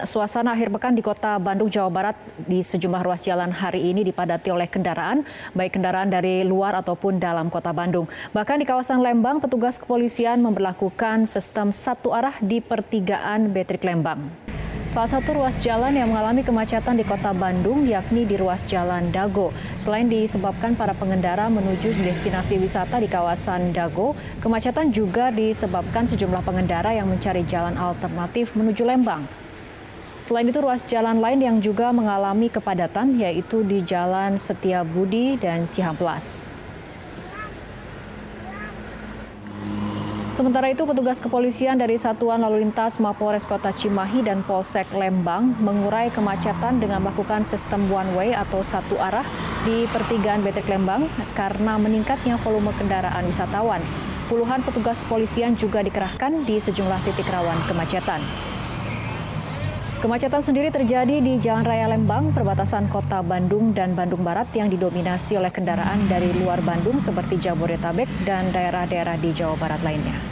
Suasana akhir pekan di kota Bandung, Jawa Barat di sejumlah ruas jalan hari ini dipadati oleh kendaraan, baik kendaraan dari luar ataupun dalam kota Bandung. Bahkan di kawasan Lembang, petugas kepolisian memperlakukan sistem satu arah di pertigaan Betrik Lembang. Salah satu ruas jalan yang mengalami kemacetan di kota Bandung yakni di ruas jalan Dago. Selain disebabkan para pengendara menuju destinasi wisata di kawasan Dago, kemacetan juga disebabkan sejumlah pengendara yang mencari jalan alternatif menuju Lembang. Selain itu ruas jalan lain yang juga mengalami kepadatan yaitu di Jalan Setiabudi dan Cihamplas. Sementara itu petugas kepolisian dari Satuan Lalu Lintas Mapores Kota Cimahi dan Polsek Lembang mengurai kemacetan dengan melakukan sistem one way atau satu arah di pertigaan Betrik Lembang karena meningkatnya volume kendaraan wisatawan. Puluhan petugas kepolisian juga dikerahkan di sejumlah titik rawan kemacetan. Kemacetan sendiri terjadi di Jalan Raya Lembang, perbatasan kota Bandung dan Bandung Barat yang didominasi oleh kendaraan dari luar Bandung seperti Jabodetabek dan daerah-daerah di Jawa Barat lainnya.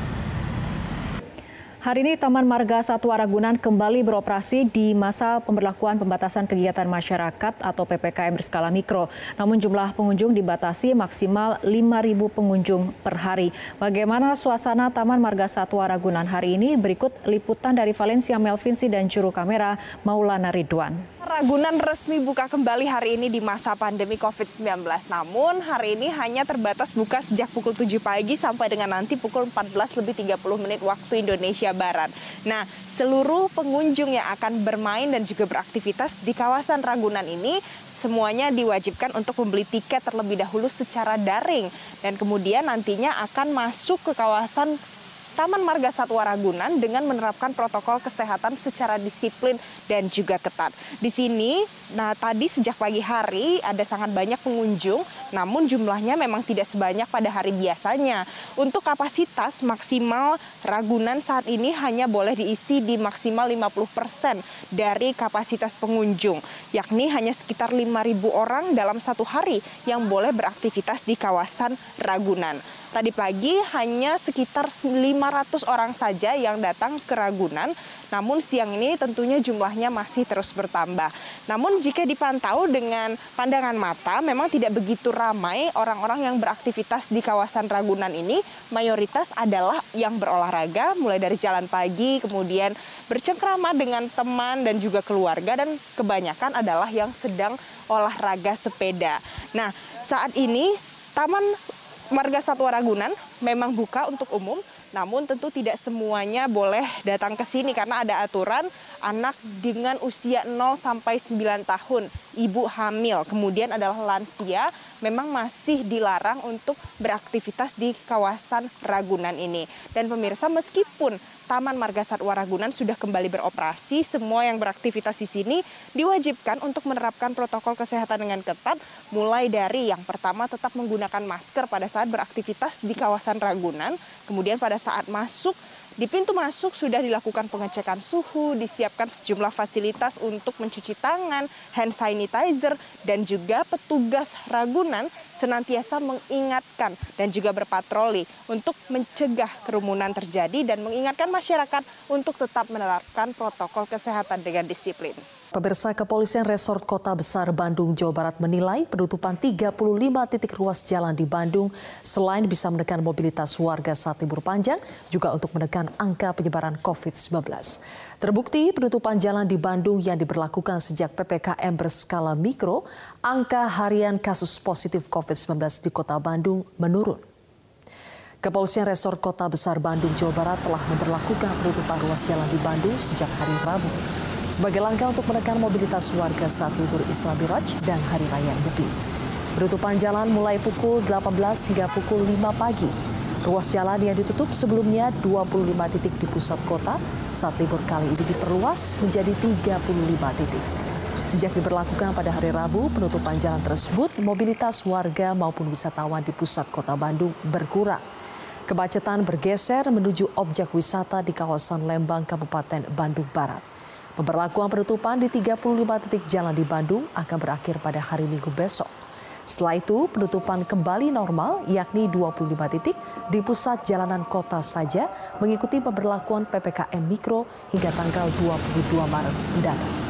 Hari ini Taman Marga Satwa Ragunan kembali beroperasi di masa pemberlakuan pembatasan kegiatan masyarakat atau PPKM berskala mikro. Namun jumlah pengunjung dibatasi maksimal 5.000 pengunjung per hari. Bagaimana suasana Taman Marga Satwa Ragunan hari ini? Berikut liputan dari Valencia Melvinsi dan juru kamera Maulana Ridwan. Ragunan resmi buka kembali hari ini di masa pandemi COVID-19. Namun hari ini hanya terbatas buka sejak pukul 7 pagi sampai dengan nanti pukul 14 lebih 30 menit waktu Indonesia Barat. Nah, seluruh pengunjung yang akan bermain dan juga beraktivitas di kawasan Ragunan ini semuanya diwajibkan untuk membeli tiket terlebih dahulu secara daring dan kemudian nantinya akan masuk ke kawasan Taman Marga Satwa Ragunan dengan menerapkan protokol kesehatan secara disiplin dan juga ketat. Di sini, nah tadi sejak pagi hari ada sangat banyak pengunjung, namun jumlahnya memang tidak sebanyak pada hari biasanya. Untuk kapasitas maksimal Ragunan saat ini hanya boleh diisi di maksimal 50% dari kapasitas pengunjung, yakni hanya sekitar 5.000 orang dalam satu hari yang boleh beraktivitas di kawasan Ragunan. Tadi pagi hanya sekitar 500 orang saja yang datang ke Ragunan, namun siang ini tentunya jumlahnya masih terus bertambah. Namun jika dipantau dengan pandangan mata, memang tidak begitu ramai orang-orang yang beraktivitas di kawasan Ragunan ini. Mayoritas adalah yang berolahraga, mulai dari jalan pagi, kemudian bercengkrama dengan teman dan juga keluarga, dan kebanyakan adalah yang sedang olahraga sepeda. Nah, saat ini Taman Marga Satwa Ragunan memang buka untuk umum, namun tentu tidak semuanya boleh datang ke sini karena ada aturan anak dengan usia 0 sampai 9 tahun, ibu hamil, kemudian adalah lansia memang masih dilarang untuk beraktivitas di kawasan Ragunan ini. Dan pemirsa meskipun Taman Marga Satwa Ragunan sudah kembali beroperasi, semua yang beraktivitas di sini diwajibkan untuk menerapkan protokol kesehatan dengan ketat, mulai dari yang pertama tetap menggunakan masker pada saat beraktivitas di kawasan Ragunan, kemudian pada saat masuk di pintu masuk sudah dilakukan pengecekan suhu, disiapkan sejumlah fasilitas untuk mencuci tangan, hand sanitizer, dan juga petugas Ragunan senantiasa mengingatkan dan juga berpatroli untuk mencegah kerumunan terjadi dan mengingatkan masyarakat untuk tetap menerapkan protokol kesehatan dengan disiplin. Pemirsa Kepolisian Resort Kota Besar Bandung, Jawa Barat menilai penutupan 35 titik ruas jalan di Bandung selain bisa menekan mobilitas warga saat libur panjang, juga untuk menekan angka penyebaran COVID-19. Terbukti penutupan jalan di Bandung yang diberlakukan sejak PPKM berskala mikro, angka harian kasus positif COVID-19 di kota Bandung menurun. Kepolisian Resort Kota Besar Bandung, Jawa Barat telah memperlakukan penutupan ruas jalan di Bandung sejak hari Rabu sebagai langkah untuk menekan mobilitas warga saat libur Isra Miraj dan Hari Raya Nyepi. Penutupan jalan mulai pukul 18 hingga pukul 5 pagi. Ruas jalan yang ditutup sebelumnya 25 titik di pusat kota saat libur kali ini diperluas menjadi 35 titik. Sejak diberlakukan pada hari Rabu, penutupan jalan tersebut, mobilitas warga maupun wisatawan di pusat kota Bandung berkurang. Kemacetan bergeser menuju objek wisata di kawasan Lembang, Kabupaten Bandung Barat. Pemberlakuan penutupan di 35 titik jalan di Bandung akan berakhir pada hari Minggu besok. Setelah itu penutupan kembali normal yakni 25 titik di pusat jalanan kota saja mengikuti pemberlakuan PPKM Mikro hingga tanggal 22 Maret mendatang.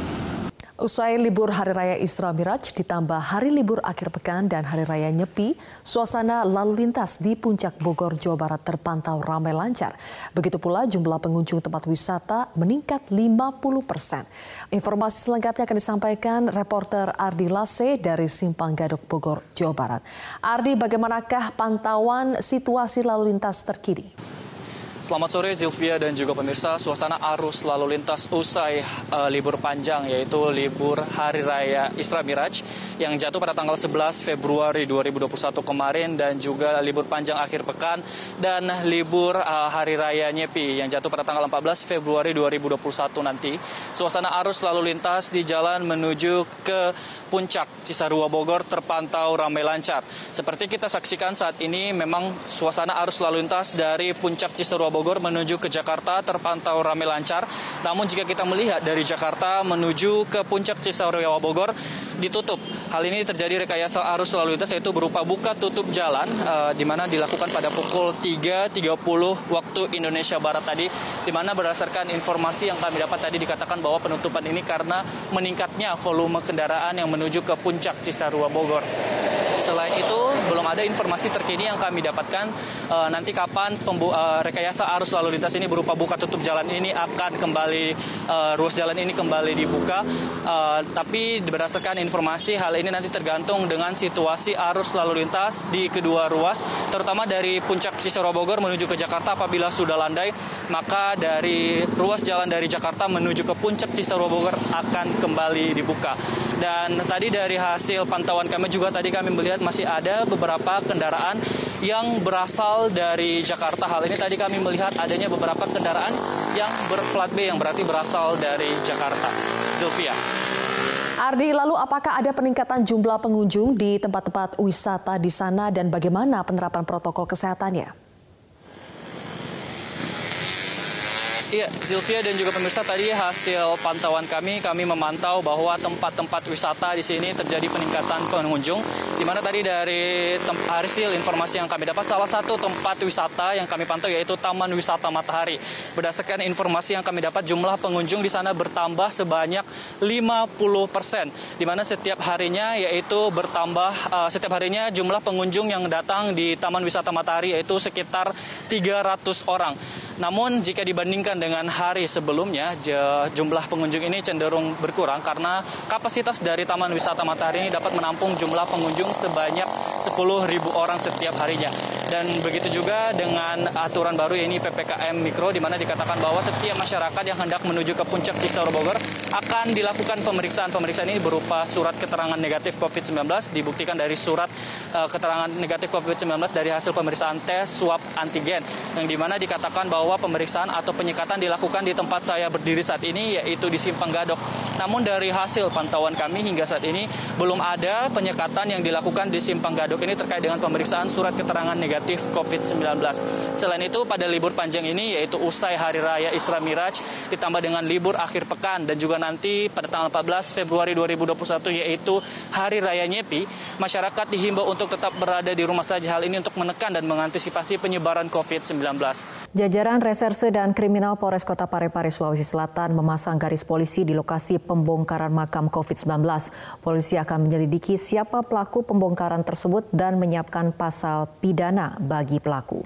Usai libur Hari Raya Isra Miraj ditambah hari libur akhir pekan dan Hari Raya Nyepi, suasana lalu lintas di Puncak Bogor, Jawa Barat terpantau ramai lancar. Begitu pula jumlah pengunjung tempat wisata meningkat 50 persen. Informasi selengkapnya akan disampaikan reporter Ardi Lase dari Simpang Gadok Bogor, Jawa Barat. Ardi, bagaimanakah pantauan situasi lalu lintas terkini? Selamat sore Zilvia dan juga pemirsa. Suasana arus lalu lintas usai uh, libur panjang yaitu libur Hari Raya Isra Miraj yang jatuh pada tanggal 11 Februari 2021 kemarin dan juga libur panjang akhir pekan dan libur uh, Hari Raya Nyepi yang jatuh pada tanggal 14 Februari 2021 nanti. Suasana arus lalu lintas di jalan menuju ke puncak Cisarua Bogor terpantau ramai lancar. Seperti kita saksikan saat ini memang suasana arus lalu lintas dari puncak Cisarua Bogor Bogor menuju ke Jakarta terpantau ramai lancar. Namun jika kita melihat dari Jakarta menuju ke puncak Cisarua Bogor ditutup. Hal ini terjadi rekayasa arus lalu lintas yaitu berupa buka tutup jalan uh, di mana dilakukan pada pukul 3.30 waktu Indonesia Barat tadi di mana berdasarkan informasi yang kami dapat tadi dikatakan bahwa penutupan ini karena meningkatnya volume kendaraan yang menuju ke puncak Cisarua Bogor. Selain itu, ada informasi terkini yang kami dapatkan uh, nanti kapan pembu uh, rekayasa arus lalu lintas ini berupa buka tutup jalan ini akan kembali uh, ruas jalan ini kembali dibuka. Uh, tapi berdasarkan informasi hal ini nanti tergantung dengan situasi arus lalu lintas di kedua ruas, terutama dari puncak Cisarua Bogor menuju ke Jakarta apabila sudah landai, maka dari ruas jalan dari Jakarta menuju ke puncak Cisarua Bogor akan kembali dibuka. Dan tadi dari hasil pantauan kami juga tadi kami melihat masih ada beberapa kendaraan yang berasal dari Jakarta. Hal ini tadi kami melihat adanya beberapa kendaraan yang berplat B yang berarti berasal dari Jakarta. Zulfia. Ardi, lalu apakah ada peningkatan jumlah pengunjung di tempat-tempat wisata di sana dan bagaimana penerapan protokol kesehatannya? Iya, Sylvia dan juga pemirsa tadi hasil pantauan kami, kami memantau bahwa tempat-tempat wisata di sini terjadi peningkatan pengunjung. Di mana tadi dari hasil informasi yang kami dapat, salah satu tempat wisata yang kami pantau yaitu Taman Wisata Matahari. Berdasarkan informasi yang kami dapat, jumlah pengunjung di sana bertambah sebanyak 50 persen. Di mana setiap harinya yaitu bertambah, uh, setiap harinya jumlah pengunjung yang datang di Taman Wisata Matahari yaitu sekitar 300 orang. Namun jika dibandingkan dengan hari sebelumnya, jumlah pengunjung ini cenderung berkurang karena kapasitas dari Taman Wisata Matahari ini dapat menampung jumlah pengunjung sebanyak 10.000 orang setiap harinya. Dan begitu juga dengan aturan baru ini PPKM Mikro di mana dikatakan bahwa setiap masyarakat yang hendak menuju ke puncak Cisarua Bogor akan dilakukan pemeriksaan. Pemeriksaan ini berupa surat keterangan negatif COVID-19 dibuktikan dari surat uh, keterangan negatif COVID-19 dari hasil pemeriksaan tes swab antigen yang di mana dikatakan bahwa pemeriksaan atau penyekatan dilakukan di tempat saya berdiri saat ini yaitu di Simpang Gadok. Namun dari hasil pantauan kami hingga saat ini belum ada penyekatan yang dilakukan di Simpang Gadok ini terkait dengan pemeriksaan surat keterangan negatif negatif COVID-19. Selain itu, pada libur panjang ini, yaitu usai Hari Raya Isra Miraj, ditambah dengan libur akhir pekan, dan juga nanti pada tanggal 14 Februari 2021, yaitu Hari Raya Nyepi, masyarakat dihimbau untuk tetap berada di rumah saja. Hal ini untuk menekan dan mengantisipasi penyebaran COVID-19. Jajaran Reserse dan Kriminal Polres Kota Parepare, Sulawesi Selatan memasang garis polisi di lokasi pembongkaran makam COVID-19. Polisi akan menyelidiki siapa pelaku pembongkaran tersebut dan menyiapkan pasal bagi pelaku.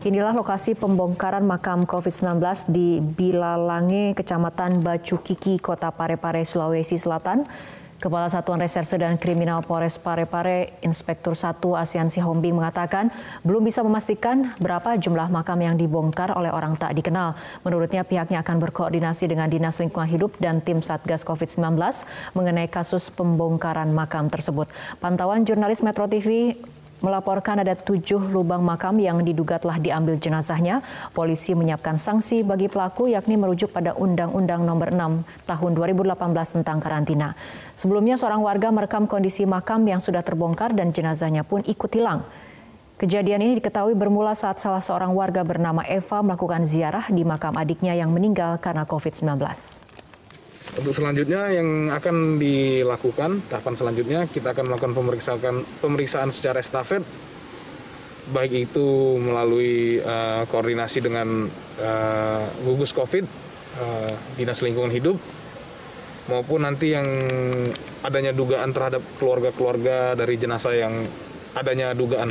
Inilah lokasi pembongkaran makam COVID-19 di Bilalange, Kecamatan Bacu Kiki, Kota Parepare, Sulawesi Selatan. Kepala Satuan Reserse dan Kriminal Polres Parepare, Inspektur 1 ASEAN Sihombing mengatakan belum bisa memastikan berapa jumlah makam yang dibongkar oleh orang tak dikenal. Menurutnya pihaknya akan berkoordinasi dengan Dinas Lingkungan Hidup dan tim Satgas COVID-19 mengenai kasus pembongkaran makam tersebut. Pantauan jurnalis Metro TV melaporkan ada tujuh lubang makam yang diduga telah diambil jenazahnya. Polisi menyiapkan sanksi bagi pelaku yakni merujuk pada Undang-Undang Nomor 6 Tahun 2018 tentang karantina. Sebelumnya seorang warga merekam kondisi makam yang sudah terbongkar dan jenazahnya pun ikut hilang. Kejadian ini diketahui bermula saat salah seorang warga bernama Eva melakukan ziarah di makam adiknya yang meninggal karena COVID-19. Untuk selanjutnya yang akan dilakukan tahapan selanjutnya kita akan melakukan pemeriksaan pemeriksaan secara estafet baik itu melalui uh, koordinasi dengan uh, gugus COVID, uh, dinas lingkungan hidup, maupun nanti yang adanya dugaan terhadap keluarga-keluarga dari jenazah yang adanya dugaan